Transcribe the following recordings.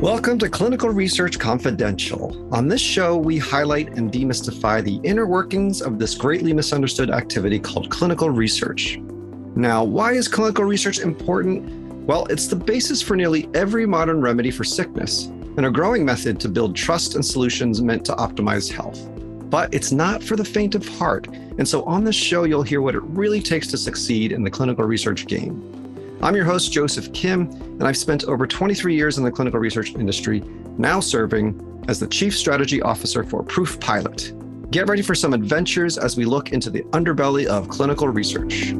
Welcome to Clinical Research Confidential. On this show, we highlight and demystify the inner workings of this greatly misunderstood activity called clinical research. Now, why is clinical research important? Well, it's the basis for nearly every modern remedy for sickness and a growing method to build trust and solutions meant to optimize health. But it's not for the faint of heart. And so on this show, you'll hear what it really takes to succeed in the clinical research game. I'm your host, Joseph Kim, and I've spent over 23 years in the clinical research industry, now serving as the Chief Strategy Officer for ProofPilot. Get ready for some adventures as we look into the underbelly of clinical research.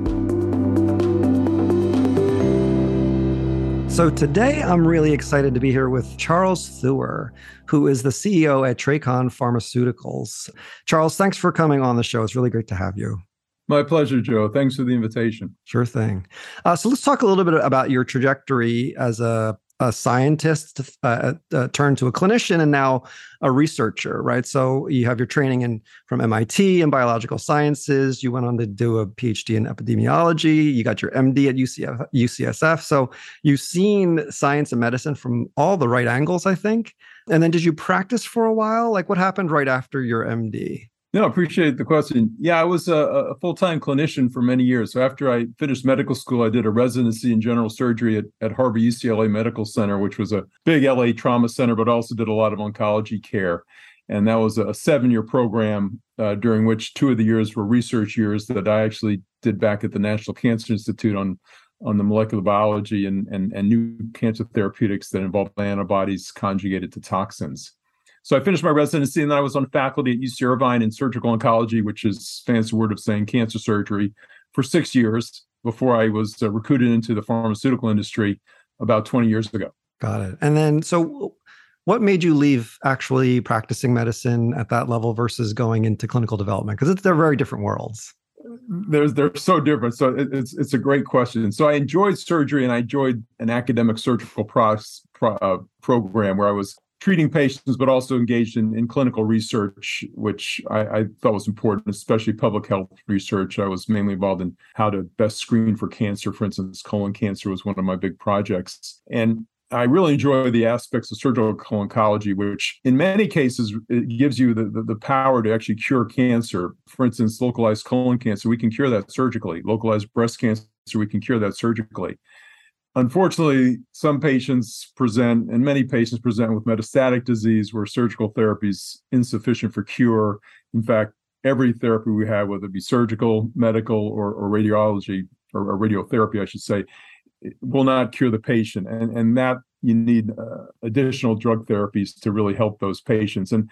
So, today I'm really excited to be here with Charles Theuer, who is the CEO at Tracon Pharmaceuticals. Charles, thanks for coming on the show. It's really great to have you. My pleasure, Joe. Thanks for the invitation. Sure thing. Uh, so let's talk a little bit about your trajectory as a, a scientist uh, uh, turned to a clinician and now a researcher, right? So you have your training in from MIT in biological sciences. You went on to do a PhD in epidemiology. You got your MD at UCF, UCSF. So you've seen science and medicine from all the right angles, I think. And then did you practice for a while? Like what happened right after your MD? No, I appreciate the question. Yeah, I was a, a full time clinician for many years. So after I finished medical school, I did a residency in general surgery at, at Harbor UCLA Medical Center, which was a big LA trauma center, but also did a lot of oncology care. And that was a seven year program uh, during which two of the years were research years that I actually did back at the National Cancer Institute on on the molecular biology and, and, and new cancer therapeutics that involve antibodies conjugated to toxins. So I finished my residency and then I was on faculty at UC Irvine in surgical oncology, which is fancy word of saying cancer surgery, for six years before I was uh, recruited into the pharmaceutical industry about 20 years ago. Got it. And then, so what made you leave actually practicing medicine at that level versus going into clinical development? Because they're very different worlds. There's they're so different. So it, it's it's a great question. So I enjoyed surgery and I enjoyed an academic surgical pro, pro, uh, program where I was treating patients, but also engaged in, in clinical research, which I, I, thought was important, especially public health research. I was mainly involved in how to best screen for cancer. For instance, colon cancer was one of my big projects. And I really enjoy the aspects of surgical oncology, which in many cases gives you the, the, the, power to actually cure cancer. For instance, localized colon cancer, we can cure that surgically. Localized breast cancer, we can cure that surgically. Unfortunately, some patients present, and many patients present with metastatic disease where surgical therapy is insufficient for cure. In fact, every therapy we have, whether it be surgical, medical, or, or radiology, or, or, radiotherapy, I should say, will not cure the patient. And, and that you need uh, additional drug therapies to really help those patients. And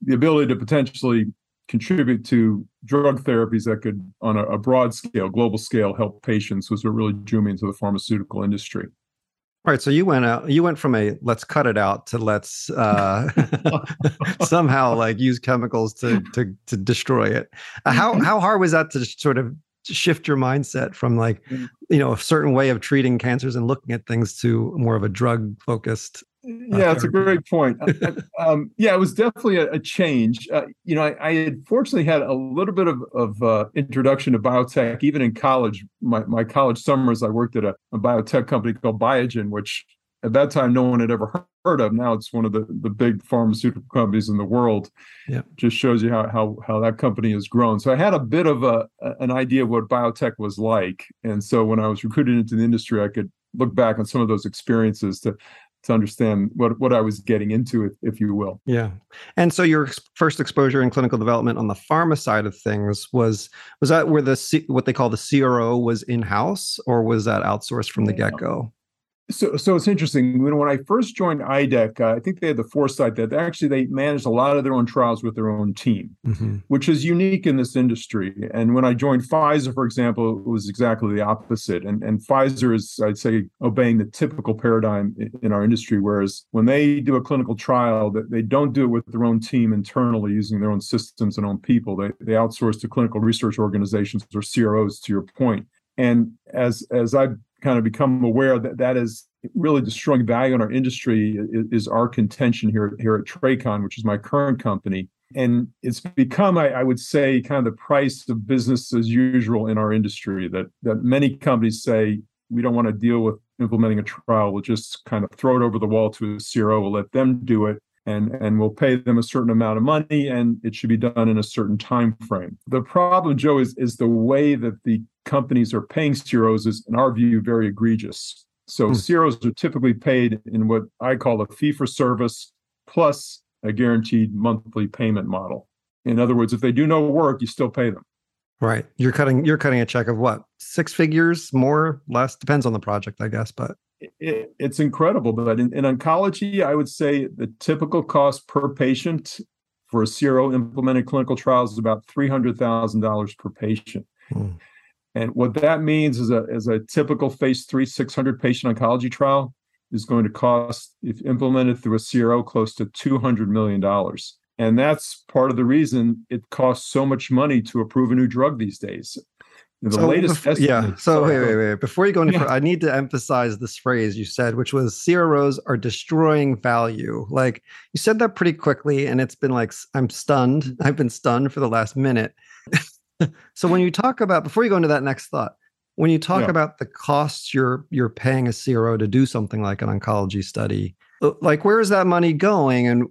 the ability to potentially contribute to drug therapies that could, on a, a, broad scale, global scale, help patients was what really drew me into the pharmaceutical industry. All right, so you went out. You went from a let's cut it out to let's uh, somehow like use chemicals to to to destroy it. How mm-hmm. how hard was that to sort of shift your mindset from like mm. you know a certain way of treating cancers and looking at things to more of a drug focused yeah, it's a great point. um, yeah, it was definitely a, a change. Uh, you know, I, I, had fortunately had a little bit of, of uh, introduction to biotech, even in college. My, my college summers, I worked at a, a, biotech company called Biogen, which at that time no one had ever heard of. Now it's one of the, the big pharmaceutical companies in the world. Yeah, just shows you how how how that company has grown. So I had a bit of a an idea of what biotech was like, and so when I was recruited into the industry, I could look back on some of those experiences to to understand what what I was getting into, if, if you will. Yeah, and so your first exposure in clinical development on the pharma side of things was was that where the C, what they call the CRO was in house, or was that outsourced from the get go? So, so it's interesting. When, when I first joined IDEC, uh, I think they had the foresight that actually they managed a lot of their own trials with their own team, mm-hmm. which is unique in this industry. And when I joined Pfizer, for example, it was exactly the opposite. And, and Pfizer is, I'd say, obeying the typical paradigm in, in our industry. Whereas when they do a clinical trial, that they don't do it with their own team internally using their own systems and own people. They they outsource to clinical research organizations or CROs. To your point, and as as I've kind of become aware that that is really destroying value in our industry is, is our contention here here at Tracon, which is my current company. And it's become, I, I, would say, kind of the price of business as usual in our industry. That that many companies say we don't want to deal with implementing a trial We'll just kind of throw it over the wall to a CRO, We'll let them do it, and and we'll pay them a certain amount of money, and it should be done in a certain time frame. The problem, Joe, is is the way that the companies are paying CROs is, in our view, very egregious. So hmm. CROs are typically paid in what I call a fee for service plus a guaranteed monthly payment model. In other words, if they do no work, you still pay them. Right. You're cutting you're cutting a check of what? Six figures, more, less, depends on the project, I guess, but it, it's incredible. But in, in, oncology, I would say the typical cost per patient for a CRO implemented clinical trials is about $300,000 per patient. Hmm. And what that means is a, is a typical phase three 600 patient oncology trial is going to cost, if implemented through a CRO, close to $200 million. And that's part of the reason it costs so much money to approve a new drug these days. The so latest bef- yeah. So wait, wait, wait. Before you go any yeah. further, I need to emphasize this phrase you said, which was CROs are destroying value. Like you said that pretty quickly, and it's been like I'm stunned. I've been stunned for the last minute. so when you talk about before you go into that next thought, when you talk yeah. about the costs you're you're paying a CRO to do something like an oncology study, uh, like where is that money going and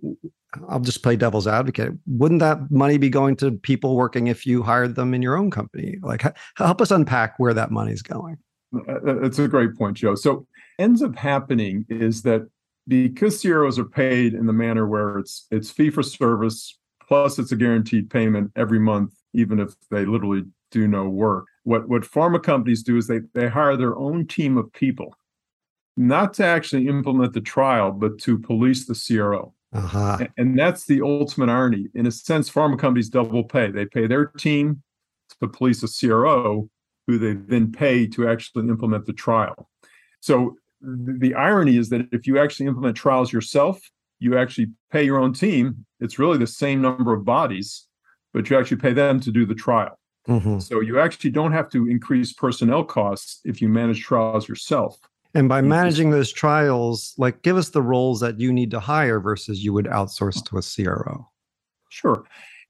I'll just play devil's advocate. Wouldn't that money be going to people working if you hired them in your own company? Like, help us unpack where that money's going. Uh, uh, that's a great point, Joe. So, ends up happening is that because CROs are paid in the manner where it's it's fee for service plus it's a guaranteed payment every month, even if they literally do no work. What what pharma companies do is they they hire their own team of people, not to actually implement the trial, but to police the CRO. Uh-huh. And that's the ultimate irony. In a sense, pharma companies double pay. They pay their team to police a CRO who they then pay to actually implement the trial. So the irony is that if you actually implement trials yourself, you actually pay your own team. It's really the same number of bodies, but you actually pay them to do the trial. Mm-hmm. So you actually don't have to increase personnel costs if you manage trials yourself. And by managing those trials, like give us the roles that you need to hire versus you would outsource to a CRO. Sure.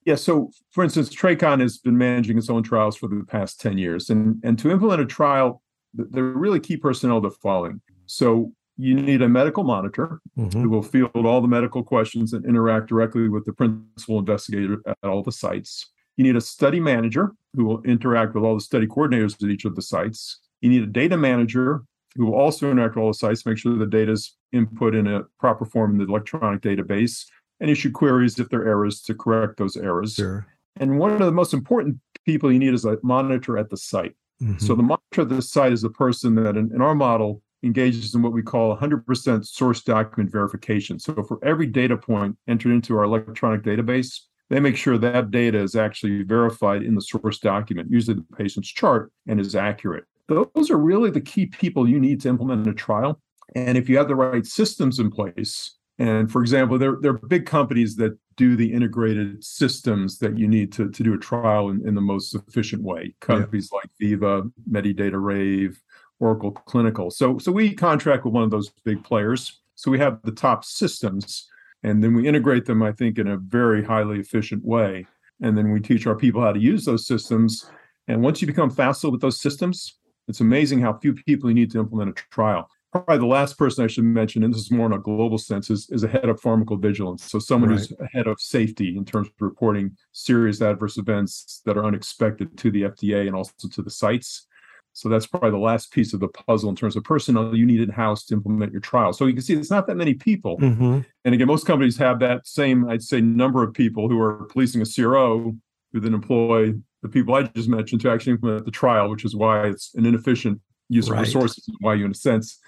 Yeah. So, for instance, Tracon has been managing its own trials for the past 10 years. And, and to implement a trial, the really key personnel the following. So, you need a medical monitor mm-hmm. who will field all the medical questions and interact directly with the principal investigator at all the sites. You need a study manager who will interact with all the study coordinators at each of the sites. You need a data manager who will also interact with all the sites, make sure the data is input in a proper form in the electronic database, and issue queries if there are errors to correct those errors. Sure. And one of the most important people you need is a monitor at the site. Mm-hmm. So the monitor at the site is the person that, in, in our model, engages in what we call 100% source document verification. So for every data point entered into our electronic database, they make sure that data is actually verified in the source document, usually the patient's chart, and is accurate those are really the key people you need to implement a trial. And if you have the right systems in place, and for example, there, there are big companies that do the integrated systems that you need to, to do a trial in, in the most efficient way. Companies yeah. like Veeva, Medidata Rave, Oracle Clinical. So, so we contract with one of those big players. So we have the top systems, and then we integrate them, I think, in a very highly efficient way. And then we teach our people how to use those systems. And once you become facile with those systems, it's amazing how few people you need to implement a trial. Probably the last person I should mention, and this is more in a global sense, is, is a head of pharmacovigilance. So someone right. who's a head of safety in terms of reporting serious adverse events that are unexpected to the FDA and also to the sites. So that's probably the last piece of the puzzle in terms of personnel you need in house to implement your trial. So you can see it's not that many people. Mm-hmm. And again, most companies have that same, I'd say, number of people who are policing a CRO who then employ the people I just mentioned to actually implement the trial, which is why it's an inefficient use of right. resources, why you, in a sense,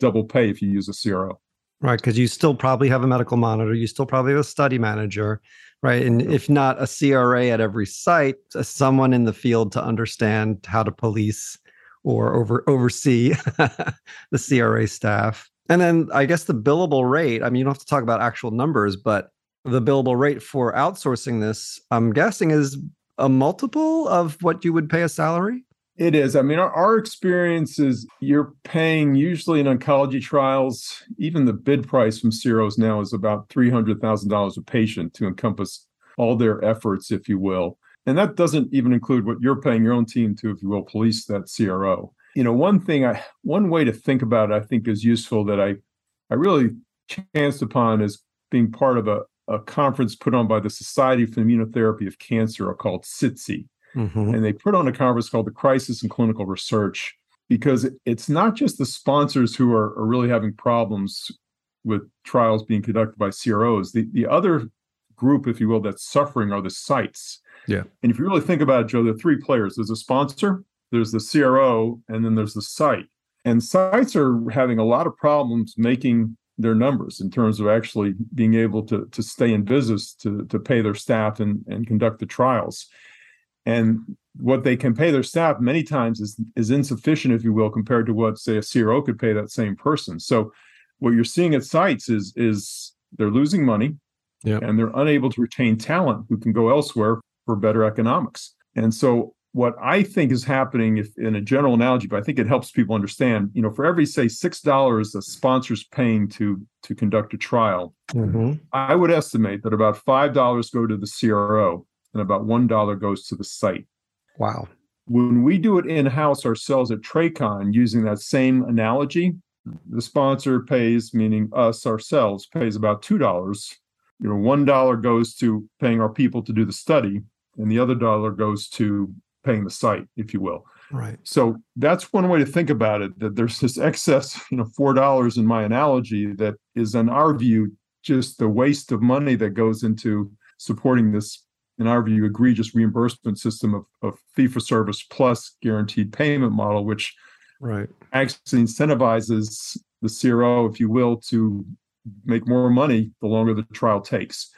double pay if you use a CRO. Right, because you still probably have a medical monitor, you still probably have a study manager, right? And if not a CRA at every site, uh, someone in the field to understand how to police or over oversee the CRA staff. And then I guess the billable rate, I mean, you don't have to talk about actual numbers, but the billable rate for outsourcing this, I'm guessing is a multiple of what you would pay a salary? It is. I mean, our, our experience is you're paying usually in oncology trials, even the bid price from CROs now is about $300,000 a patient to encompass all their efforts, if you will. And that doesn't even include what you're paying your own team to, if you will, police that CRO. you know, one thing I one way to think about it, I think is useful that I I really chanced upon is being part of a, a conference put on by the Society for Immunotherapy of Cancer called SITC. Mm-hmm. And they put on a conference called the Crisis in Clinical Research because it's not just the sponsors who are, are really having problems with trials being conducted by CROs. The, the other group, if you will, that's suffering are the sites. Yeah. And if you really think about it, Joe, there are three players there's a sponsor, there's the CRO, and then there's the site. And sites are having a lot of problems making their numbers in terms of actually being able to, to stay in business, to, to pay their staff and, and conduct the trials. And what they can pay their staff many times is, is insufficient, if you will, compared to what, say, a CRO could pay that same person. So what you're seeing at sites is is they're losing money yep. and they're unable to retain talent who can go elsewhere for better economics. And so what I think is happening if in a general analogy, but I think it helps people understand, you know, for every say six dollars a sponsor's paying to to conduct a trial, mm-hmm. I would estimate that about five dollars go to the CRO and about one dollar goes to the site. Wow. When we do it in-house ourselves at Tracon using that same analogy, the sponsor pays, meaning us ourselves, pays about two dollars. You know, one dollar goes to paying our people to do the study, and the other dollar goes to paying the site, if you will. Right. So that's one way to think about it. That there's this excess, you know, four dollars in my analogy that is, in our view, just the waste of money that goes into supporting this, in our view, egregious reimbursement system of, of fee for service plus guaranteed payment model, which right actually incentivizes the CRO, if you will, to make more money the longer the trial takes.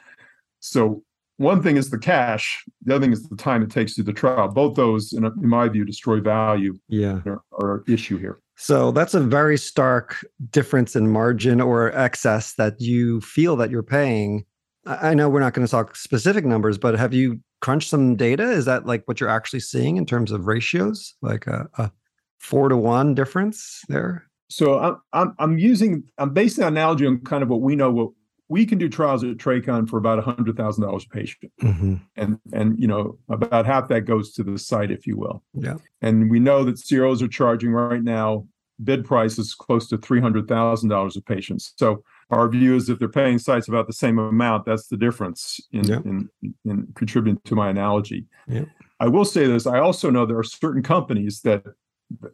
So one thing is the cash the other thing is the time it takes to the trial. Both those in, in my view destroy value. Yeah. Are, are issue here. So that's a very stark difference in margin or excess that you feel that you're paying. I know we're not going to talk specific numbers but have you crunched some data? Is that like what you're actually seeing in terms of ratios? Like a, a four to one difference there? So I'm, I'm, I'm using i'm basing the analogy on kind of what we know what we can do trials at Tracon for about hundred thousand dollars a patient, mm-hmm. and and you know about half that goes to the site, if you will. Yeah. And we know that CROs are charging right now bid prices close to three hundred thousand dollars a patient. So our view is if they're paying sites about the same amount, that's the difference in yeah. in, in contributing to my analogy. Yeah. I will say this: I also know there are certain companies that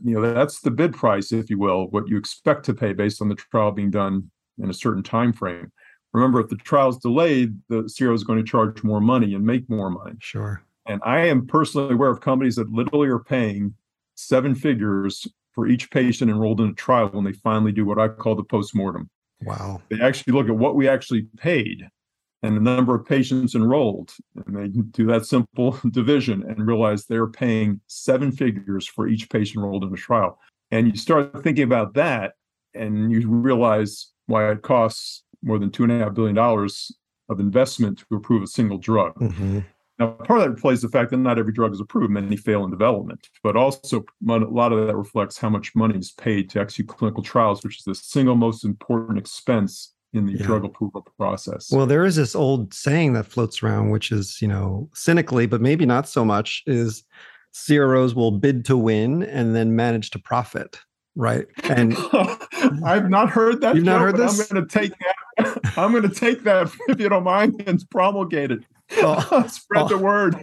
you know that's the bid price, if you will, what you expect to pay based on the trial being done in a certain time frame remember if the trial's delayed the CRO is going to charge more money and make more money. Sure. And i am personally aware of companies that literally are paying seven figures for each patient enrolled in a trial when they finally do what i call the postmortem. Wow. They actually look at what we actually paid and the number of patients enrolled and they do that simple division and realize they're paying seven figures for each patient enrolled in a trial. And you start thinking about that and you realize why it costs more than two and a half billion dollars of investment to approve a single drug. Mm-hmm. Now, part of that plays the fact that not every drug is approved; many fail in development. But also, a lot of that reflects how much money is paid to execute clinical trials, which is the single most important expense in the yeah. drug approval process. Well, there is this old saying that floats around, which is, you know, cynically, but maybe not so much, is CROs will bid to win and then manage to profit right? And I've not heard that. You've not heard this. I'm going to take that. I'm going to take that if you don't mind and promulgate it. Oh, Spread oh, the word.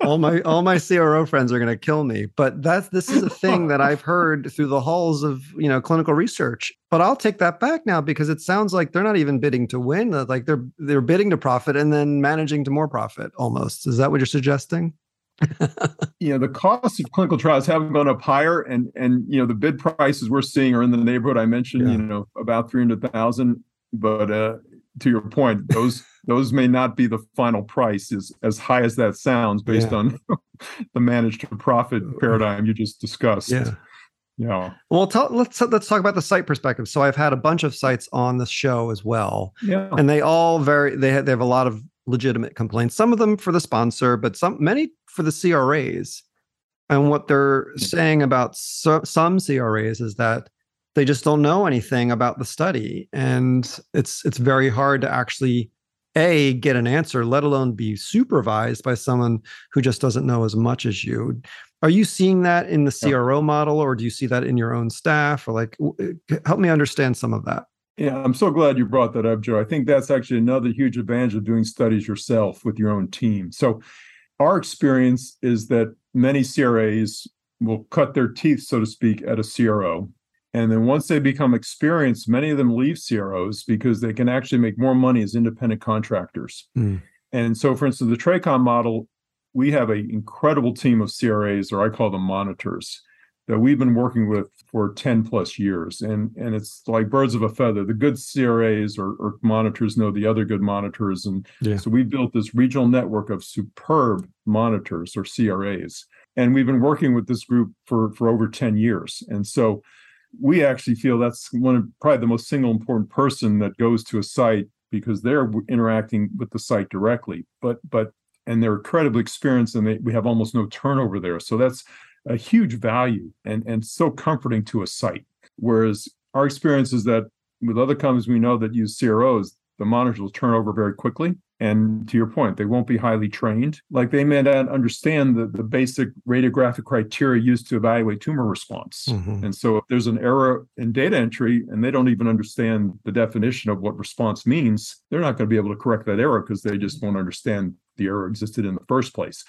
all my all my CRO friends are going to kill me, but that's this is a thing that I've heard through the halls of you know clinical research. But I'll take that back now because it sounds like they're not even bidding to win. Like they're they're bidding to profit and then managing to more profit. Almost is that what you're suggesting? you know the costs of clinical trials haven't gone up higher and and you know the bid prices we're seeing are in the neighborhood i mentioned yeah. you know about 300000 but uh to your point those those may not be the final price as as high as that sounds based yeah. on the managed to profit paradigm you just discussed yeah yeah. Well, tell, let's let's talk about the site perspective. So I've had a bunch of sites on the show as well. Yeah. And they all very they have, they have a lot of legitimate complaints. Some of them for the sponsor, but some many for the CRAs. And what they're saying about so, some CRAs is that they just don't know anything about the study, and it's it's very hard to actually a get an answer, let alone be supervised by someone who just doesn't know as much as you. Are you seeing that in the CRO model, or do you see that in your own staff, or like, uh, help me understand some of that? Yeah, I'm so glad you brought that up, Joe. I think that's actually another huge advantage of doing studies yourself with your own team. So, our experience is that many CRAs will cut their teeth, so to speak, at a CRO. And then once they become experienced, many of them leave CROs because they can actually make more money as independent contractors. Mm. And so, for instance, the TRACON model, we have an incredible team of CRAs, or I call them monitors, that we've been working with for 10 plus years. And, and it's like birds of a feather. The good CRAs or, or monitors know the other good monitors. And yeah. so we've built this regional network of superb monitors or CRAs. And we've been working with this group for, for over 10 years. And so we actually feel that's one of probably the most single important person that goes to a site because they're interacting with the site directly. But but and they're incredibly experienced and they, we have almost no turnover there. So that's a huge value and, and so comforting to a site. Whereas our experience is that with other companies we know that use CROs, the monitors will turn over very quickly. And to your point, they won't be highly trained. Like they may not understand the, the basic radiographic criteria used to evaluate tumor response. Mm-hmm. And so if there's an error in data entry and they don't even understand the definition of what response means, they're not going to be able to correct that error because they just won't understand the error existed in the first place.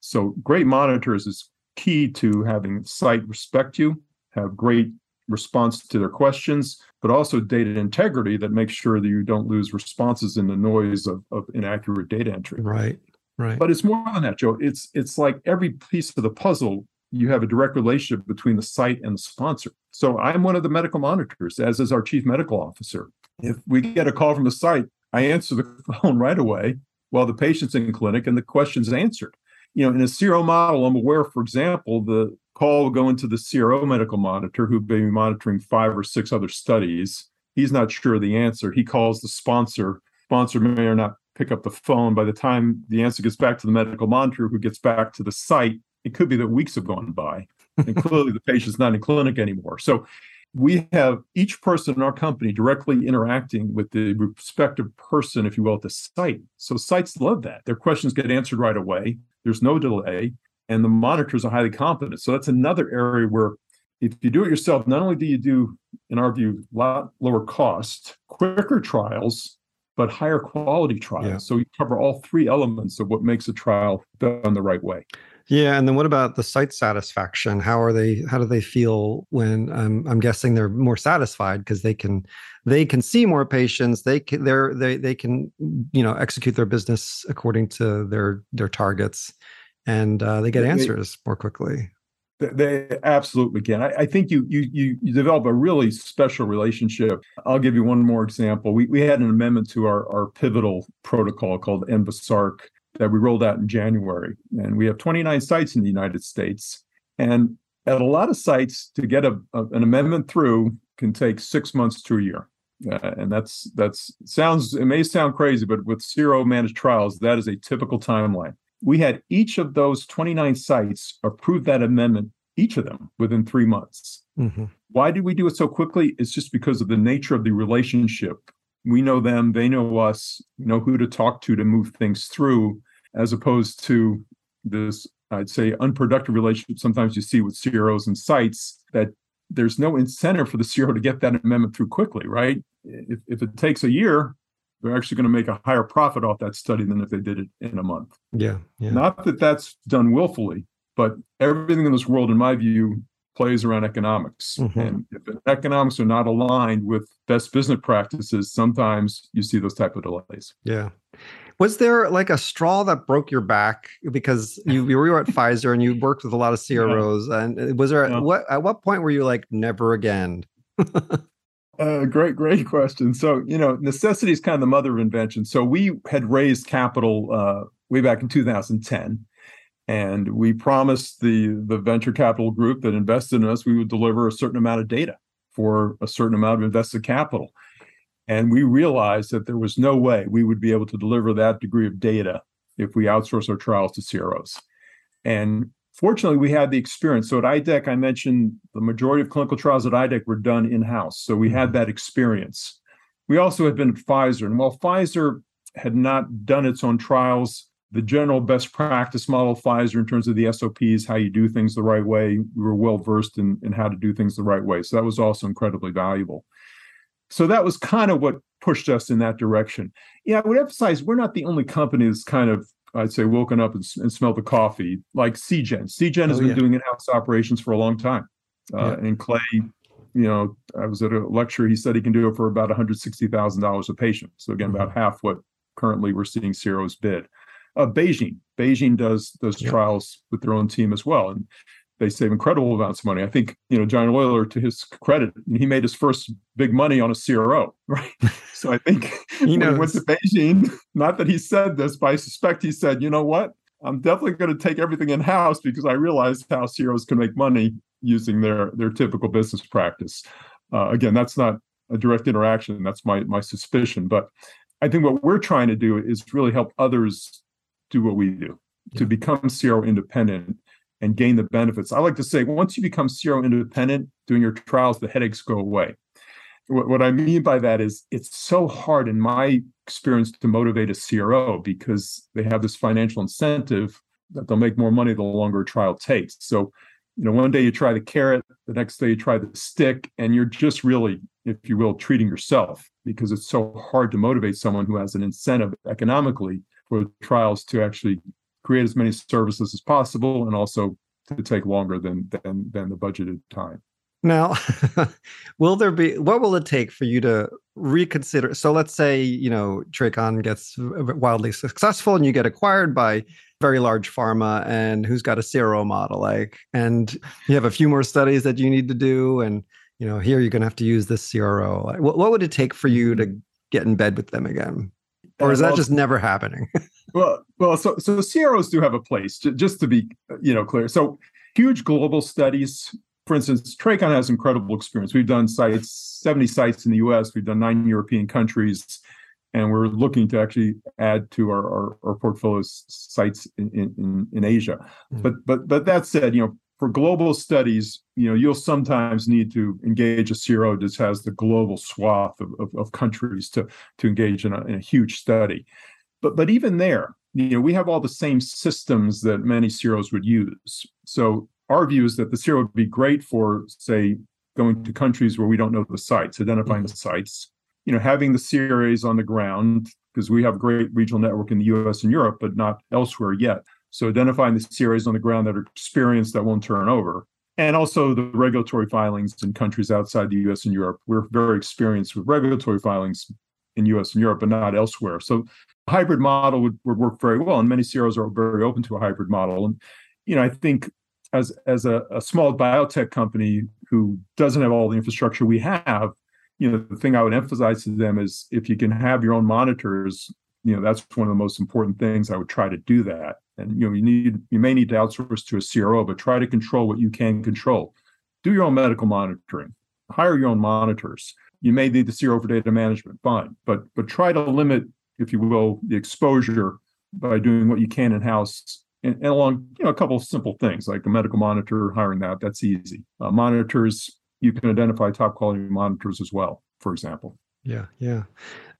So great monitors is key to having site respect you, have great response to their questions, but also data integrity that makes sure that you don't lose responses in the noise of, of inaccurate data entry. Right. Right. But it's more than that, Joe. It's it's like every piece of the puzzle, you have a direct relationship between the site and the sponsor. So I'm one of the medical monitors, as is our chief medical officer. If we get a call from the site, I answer the phone right away while the patient's in clinic and the question's answered you know, in a CRO model, I'm aware, for example, the call will go into the CRO medical monitor who may be monitoring five or six other studies. He's not sure of the answer. He calls the sponsor. Sponsor may or not pick up the phone. By the time the answer gets back to the medical monitor, who gets back to the site, it could be that weeks have gone by. And clearly the patient's not in clinic anymore. So we have each person in our company directly interacting with the respective person, if you will, at the site. So sites love that. Their questions get answered right away. There's no delay, and the monitors are highly competent. So that's another area where if you do it yourself, not only do you do, in our view, a lot lower cost, quicker trials, but higher quality trials. Yeah. So you cover all three elements of what makes a trial done the right way. Yeah, and then what about the site satisfaction? How are they? How do they feel when? Um, I'm guessing they're more satisfied because they can, they can see more patients. They can, they're they they can, you know, execute their business according to their their targets, and uh, they get answers more quickly. They absolutely can. I, I, think you, you you develop a really special relationship. I'll give you one more example. We we had an amendment to our our pivotal protocol called ENVASARC that we rolled out in January. And we have 29 sites in the United States. And at a lot of sites, to get a, a an amendment through can take six months to a year. Uh, and that's that's sounds it may sound crazy, but with CRO managed trials, that is a typical timeline. We had each of those 29 sites approve that amendment, each of them within three months. Mm-hmm. Why did we do it so quickly? It's just because of the nature of the relationship we know them, they know us, know who to talk to to move things through, as opposed to this, I'd say, unproductive relationship sometimes you see with CROs and sites that there's no incentive for the CRO to get that amendment through quickly, right? If, if it takes a year, they're actually going to make a higher profit off that study than if they did it in a month. Yeah, yeah. Not that that's done willfully, but everything in this world, in my view, plays around economics. Mm-hmm. And if economics are not aligned with best business practices, sometimes you see those type of delays. Yeah. Was there like a straw that broke your back because you, you were at Pfizer and you worked with a lot of CROs? Yeah. And was there yeah. what at what point were you like never again? uh, great, great question. So you know, necessity is kind of the mother of invention. So we had raised capital uh, way back in 2010 and we promised the the venture capital group that invested in us we would deliver a certain amount of data for a certain amount of invested capital and we realized that there was no way we would be able to deliver that degree of data if we outsource our trials to CROs. And fortunately, we had the experience. So at IDEC, I mentioned the majority of clinical trials at IDEC were done in house. So we had that experience. We also had been at Pfizer. And while Pfizer had not done its own trials, the general best practice model Pfizer in terms of the SOPs, how you do things the right way. We were well versed in, in how to do things the right way. So that was also incredibly valuable. So that was kind of what pushed us in that direction. Yeah, I would emphasize we're not the only company that's kind of, I'd say, woken up and, and smelled the coffee like Seagen. Seagen has oh, been yeah. doing in house operations for a long time. Uh, yeah. And Clay, you know, I was at a lecture, he said he can do it for about $160,000 a patient. So again, mm-hmm. about half what currently we're seeing CROs bid. Uh, Beijing, BeiGene does those yeah. trials with their own team as well, and they save incredible amounts of money. I think you know John Oyler, to his credit, he made his first big money on a CRO, right? so I think he, he went to BeiGene. Not that he said this, but I suspect he said, you know what, I'm definitely going to take everything in house because I realized how CROs can make money using their their typical business practice. Uh, again, that's not a direct interaction. That's my my suspicion, but I think what we're trying to do is really help others do what we do yeah. to become CRO independent and gain the benefits. I like to say once you become CRO independent doing your trials, the headaches go away. What, what I mean by that is it's so hard in my experience to motivate a CRO because they have this financial incentive that they'll make more money the longer a trial takes. So you know, one day you try the carrot, the next day you try the stick, and you're just really, if you will, treating yourself because it's so hard to motivate someone who has an incentive economically for trials to actually create as many services as possible and also to take longer than than than the budgeted time. Now, will there be what will it take for you to reconsider? So let's say, you know, Tracon gets wildly successful and you get acquired by very large pharma and who's got a CRO model like and you have a few more studies that you need to do and you know here you're going to have to use this CRO. Like, what, what would it take for you to mm-hmm. get in bed with them again? Or is that just never happening? well, well, so so CROs do have a place. Just to be, you know, clear. So huge global studies for instance, Tracon has incredible experience. We've done sites, 70 sites in the US, we've done nine European countries, and we're looking to actually add to our, our, our portfolio sites in, in, in Asia. Mm-hmm. But but but that said, you know, for global studies, you know, you'll sometimes need to engage a CRO that has the global swath of, of, of countries to, to engage in a, in a huge study. But but even there, you know, we have all the same systems that many CROs would use. So our view is that the CRO would be great for, say, going to countries where we don't know the sites, identifying mm-hmm. the sites, you know, having the CRAs on the ground, because we have a great regional network in the US and Europe, but not elsewhere yet. So identifying the CRAs on the ground that are experienced that won't turn over. And also the regulatory filings in countries outside the US and Europe. We're very experienced with regulatory filings in US and Europe, but not elsewhere. So hybrid model would, would work very well. And many CROs are very open to a hybrid model. And, you know, I think as as a, a small biotech company who doesn't have all the infrastructure we have, you know, the thing I would emphasize to them is if you can have your own monitors, you know, that's one of the most important things. I would try to do that. And you know, you need you may need to outsource to a CRO, but try to control what you can control. Do your own medical monitoring. Hire your own monitors. You may need the CRO for data management, fine, but but try to limit, if you will, the exposure by doing what you can in house and, and, along you know a couple of simple things like a medical monitor hiring that that's easy. Uh, monitors you can identify top quality monitors as well for example. Yeah yeah.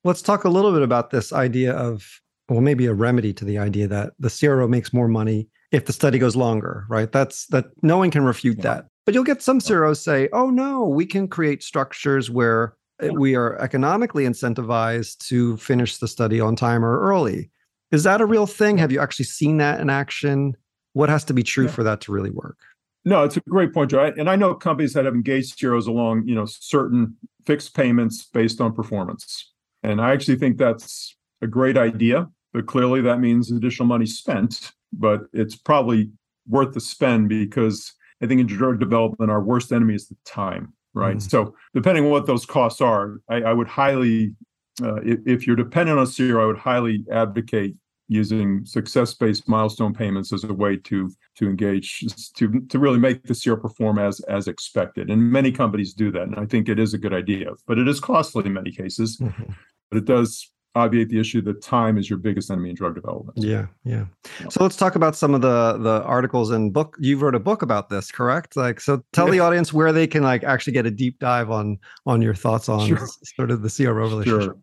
Let's talk a little bit about this idea of well maybe a remedy to the idea that the CRO makes more money if the study goes longer right? That's that no one can refute yeah. that but you'll get some CROs say oh no we can create structures where uh, we are economically incentivized to finish the study on time or early is that a real thing? Have you actually seen that in action? What has to be true for that to really work? No, it's a great point, Joe. And I know companies that have engaged CROs along, you know, certain fixed payments based on performance. And I actually think that's a great idea, but clearly that means additional money spent. But it's probably worth the spend because I think in drug development, our worst enemy is the time, right? Mm. So depending on what those costs are, I, I would highly, uh, if, if, you're dependent on CRO, I would highly advocate using success-based milestone payments as a way to to engage to to really make the CRO perform as as expected. And many companies do that, and I think it is a good idea. But it is costly in many cases. Mm-hmm. But it does obviate the issue that time is your biggest enemy in drug development. Yeah, yeah. So let's talk about some of the the articles and book. you've wrote a book about this, correct? Like, so tell the audience where they can like actually get a deep dive on on your thoughts on sure. sort of the CRO relationship. Sure.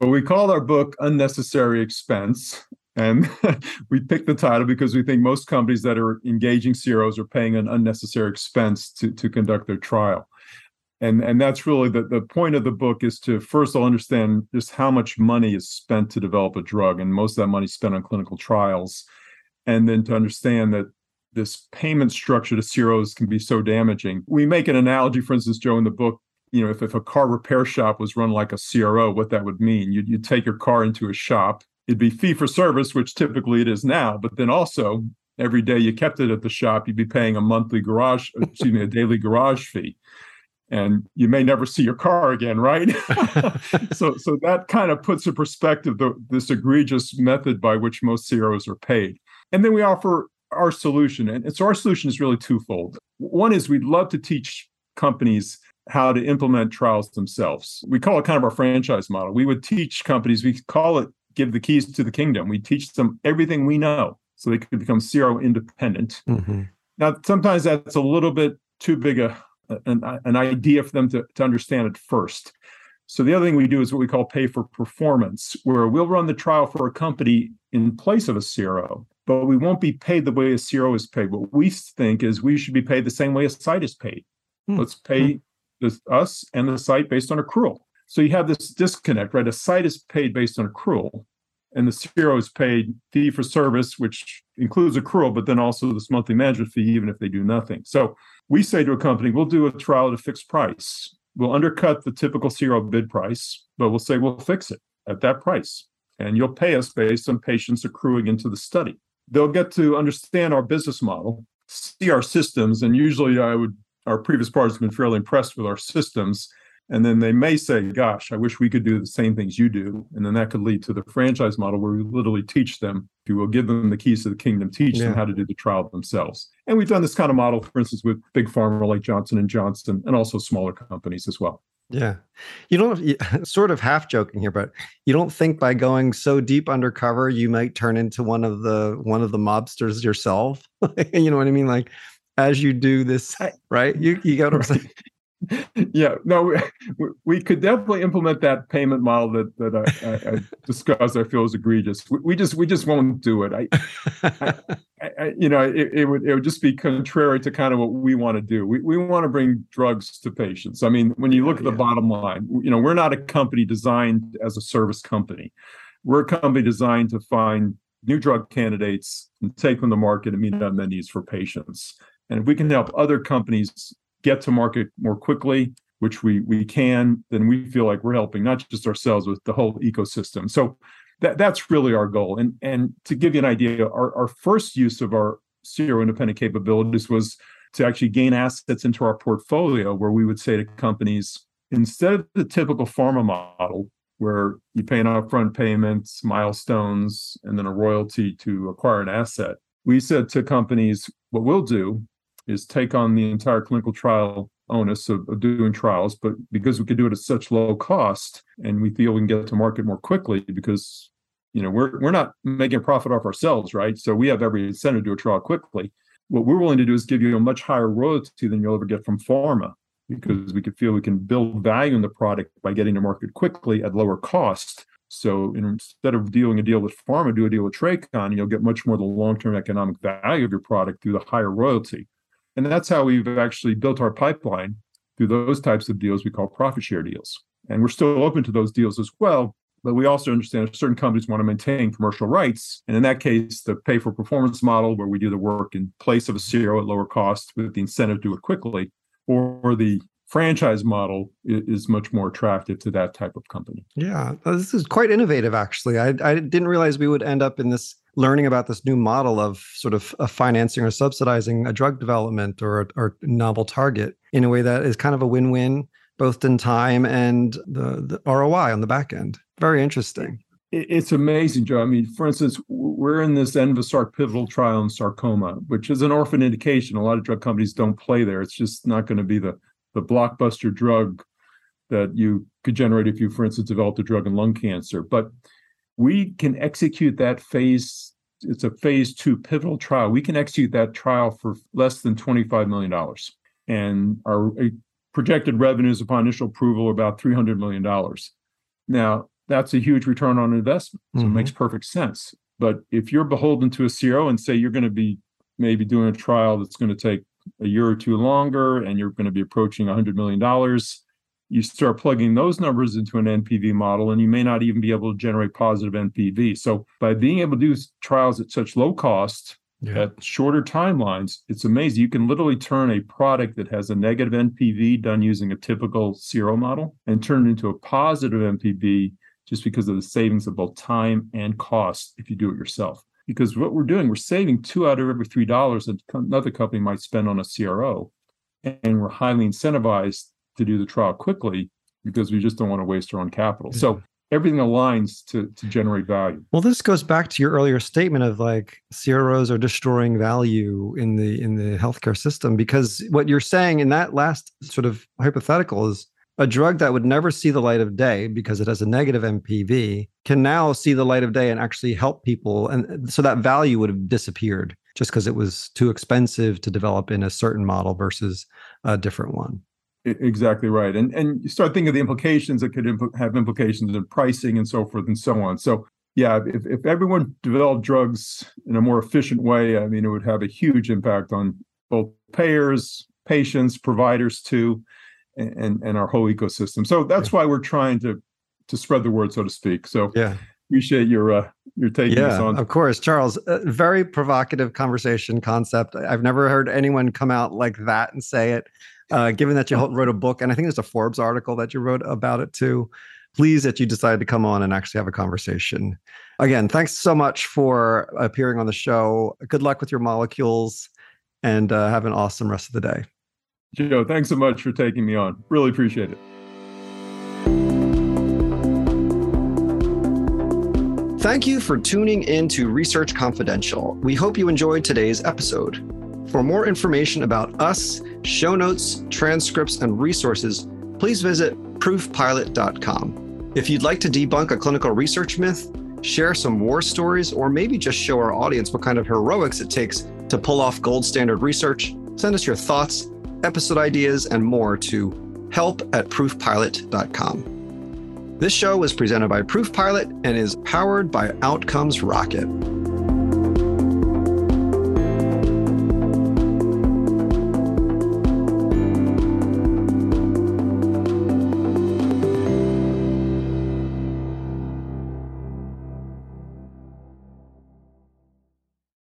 Well, we called our book "Unnecessary Expense," And we picked the title because we think most companies that are engaging CROs are paying an unnecessary expense to, to conduct their trial. And, and that's really the, the point of the book is to first of all understand just how much money is spent to develop a drug. And most of that money is spent on clinical trials. And then to understand that this payment structure to CROs can be so damaging. We make an analogy, for instance, Joe, in the book, you know, if, if a car repair shop was run like a CRO, what that would mean. You'd, you'd take your car into a shop it'd be fee for service, which typically it is now. But then also every day you kept it at the shop, you'd be paying a monthly garage, excuse me, a daily garage fee. And you may never see your car again, right? so, so that kind of puts in perspective the, this egregious method by which most CROs are paid. And then we offer our solution. And, so our solution is really twofold. One is we'd love to teach companies how to implement trials themselves. We call it kind of our franchise model. We would teach companies, we call it give the keys to the kingdom. We teach them everything we know so they could become CRO independent. Mm-hmm. Now, sometimes that's a little bit too big a an, an idea for them to, to understand it first. So the other thing we do is what we call pay for performance, where we'll run the trial for a company in place of a CRO, but we won't be paid the way a CRO is paid. What we think is we should be paid the same way a site is paid. Mm-hmm. Let's pay hmm. this, us and the site based on accrual. So you have this disconnect, right? A site is paid based on accrual, and the CRO is paid fee for service, which includes accrual, but then also this monthly management fee, even if they do nothing. So we say to a company, we'll do a trial at a fixed price. We'll undercut the typical CRO bid price, but we'll say we'll fix it at that price. And you'll pay us based on patients accruing into the study. They'll get to understand our business model, see our systems, and usually I would our previous partners have been fairly impressed with our systems and then they may say, gosh, I wish we could do the same things you do. And then that could lead to the franchise model where we literally teach them, if you will, give them the keys to the kingdom, teach yeah. them how to do the trial themselves. And we've done this kind of model, for instance, with big pharma like Johnson and Johnson, and also smaller companies as well. Yeah. You don't sort of half joking here, but you don't think by going so deep undercover you might turn into one of the one of the mobsters yourself. you know what I mean? Like as you do this, right? You you got what I'm saying? Yeah, no, we, we, could definitely implement that payment model that that I, I, I discussed. I feel is egregious. We, we, just we just won't do it. I, I you know, it, it, would it would just be contrary to kind of what we want to do. We we want to bring drugs to patients. I mean, when you look at the yeah. bottom line, you know, we're not a company designed as a service company. We're a company designed to find new drug candidates and take them to market and meet mm-hmm. unmet needs for patients. And if we can help other companies get to market more quickly, which we we can, then we feel like we're helping not just ourselves with the whole ecosystem. So that that's really our goal. And and to give you an idea, our, our first use of our CRO independent capabilities was to actually gain assets into our portfolio where we would say to companies, instead of the typical pharma model where you pay an upfront payment, milestones, and then a royalty to acquire an asset, we said to companies, what we'll do is take on the entire clinical trial onus of, of, doing trials, but because we could do it at such low cost and we feel we can get to market more quickly because you know we're we're not making a profit off ourselves, right? So we have every incentive to do a trial quickly. What we're willing to do is give you a much higher royalty than you'll ever get from pharma because we could feel we can build value in the product by getting to market quickly at lower cost. So instead of doing a deal with pharma, do a deal with Tracon, you'll get much more the long-term economic value of your product through the higher royalty. And that's how we've actually built our pipeline through those types of deals we call profit share deals. And we're still open to those deals as well. But we also understand certain companies want to maintain commercial rights. And in that case, the pay for performance model, where we do the work in place of a CRO at lower cost with the incentive to do it quickly, or the franchise model is much more attractive to that type of company. Yeah, uh, this is quite innovative, actually. I, I didn't realize we would end up in this learning about this new model of sort of financing or subsidizing a drug development or or novel target in a way that is kind of a win-win both in time and the, the ROI on the back end. Very interesting. It's amazing, Joe. I mean, for instance, we're in this ENVASARC pivotal trial in sarcoma, which is an orphan indication. A lot of drug companies don't play there. It's just not going to be the the blockbuster drug that you could generate if you, for instance, developed a drug in lung cancer. But we can execute that phase it's a phase two pivotal trial. We can execute that trial for less than $25 million and our projected revenues upon initial approval are about $300 million now that's a huge return on investment. So mm-hmm. it makes perfect sense. But if you're beholden to a CRO and say you're going to be maybe doing a trial that's going to take a year or two longer and you're going to be approaching $100 million, you start plugging those numbers into an NPV model and you may not even be able to generate positive NPV. So by being able to do trials at such low cost, yeah. at shorter timelines, it's amazing. You can literally turn a product that has a negative NPV done using a typical CRO model and turn it into a positive NPV just because of the savings of both time and cost if you do it yourself. Because what we're doing, we're saving two out of every three dollars that another company might spend on a CRO. And we're highly incentivized to do the trial quickly because we just don't want to waste our own capital. Yeah. So mm-hmm. everything aligns to to generate value. Well, this goes back to your earlier statement of like CROs are destroying value in the in the healthcare system because what you're saying in that last sort of hypothetical is a drug that would never see the light of day because it has a negative NPV can now see the light of day and actually help people and so that value would have disappeared just because it was too expensive to develop in a certain model versus a different one. Exactly right, and and you start thinking of the implications that could have implications in pricing and so forth and so on. So yeah, if if everyone developed drugs in a more efficient way, I mean, it would have a huge impact on both payers, patients, providers too, and and our whole ecosystem. So that's why we're trying to to spread the word, so to speak. So yeah, appreciate your uh, your taking yeah, on. Of course, Charles. very provocative conversation concept. I've never heard anyone come out like that and say it uh, given that you wrote a book, and I think there's a Forbes article that you wrote about it too. Pleased that you decided to come on and actually have a conversation. Again, thanks so much for appearing on the show. Good luck with your molecules and uh, have an awesome rest of the day. Joe, thanks so much for taking me on. Really appreciate it. Thank you for tuning in to Research Confidential. We hope you enjoyed today's episode. For more information about us, show notes, transcripts, and resources, please visit proofpilot.com. If you'd like to debunk a clinical research myth, share some war stories, or maybe just show our audience what kind of heroics it takes to pull off gold standard research, send us your thoughts, episode ideas, and more to help at proofpilot.com. This show was presented by ProofPilot and is powered by Outcomes Rocket.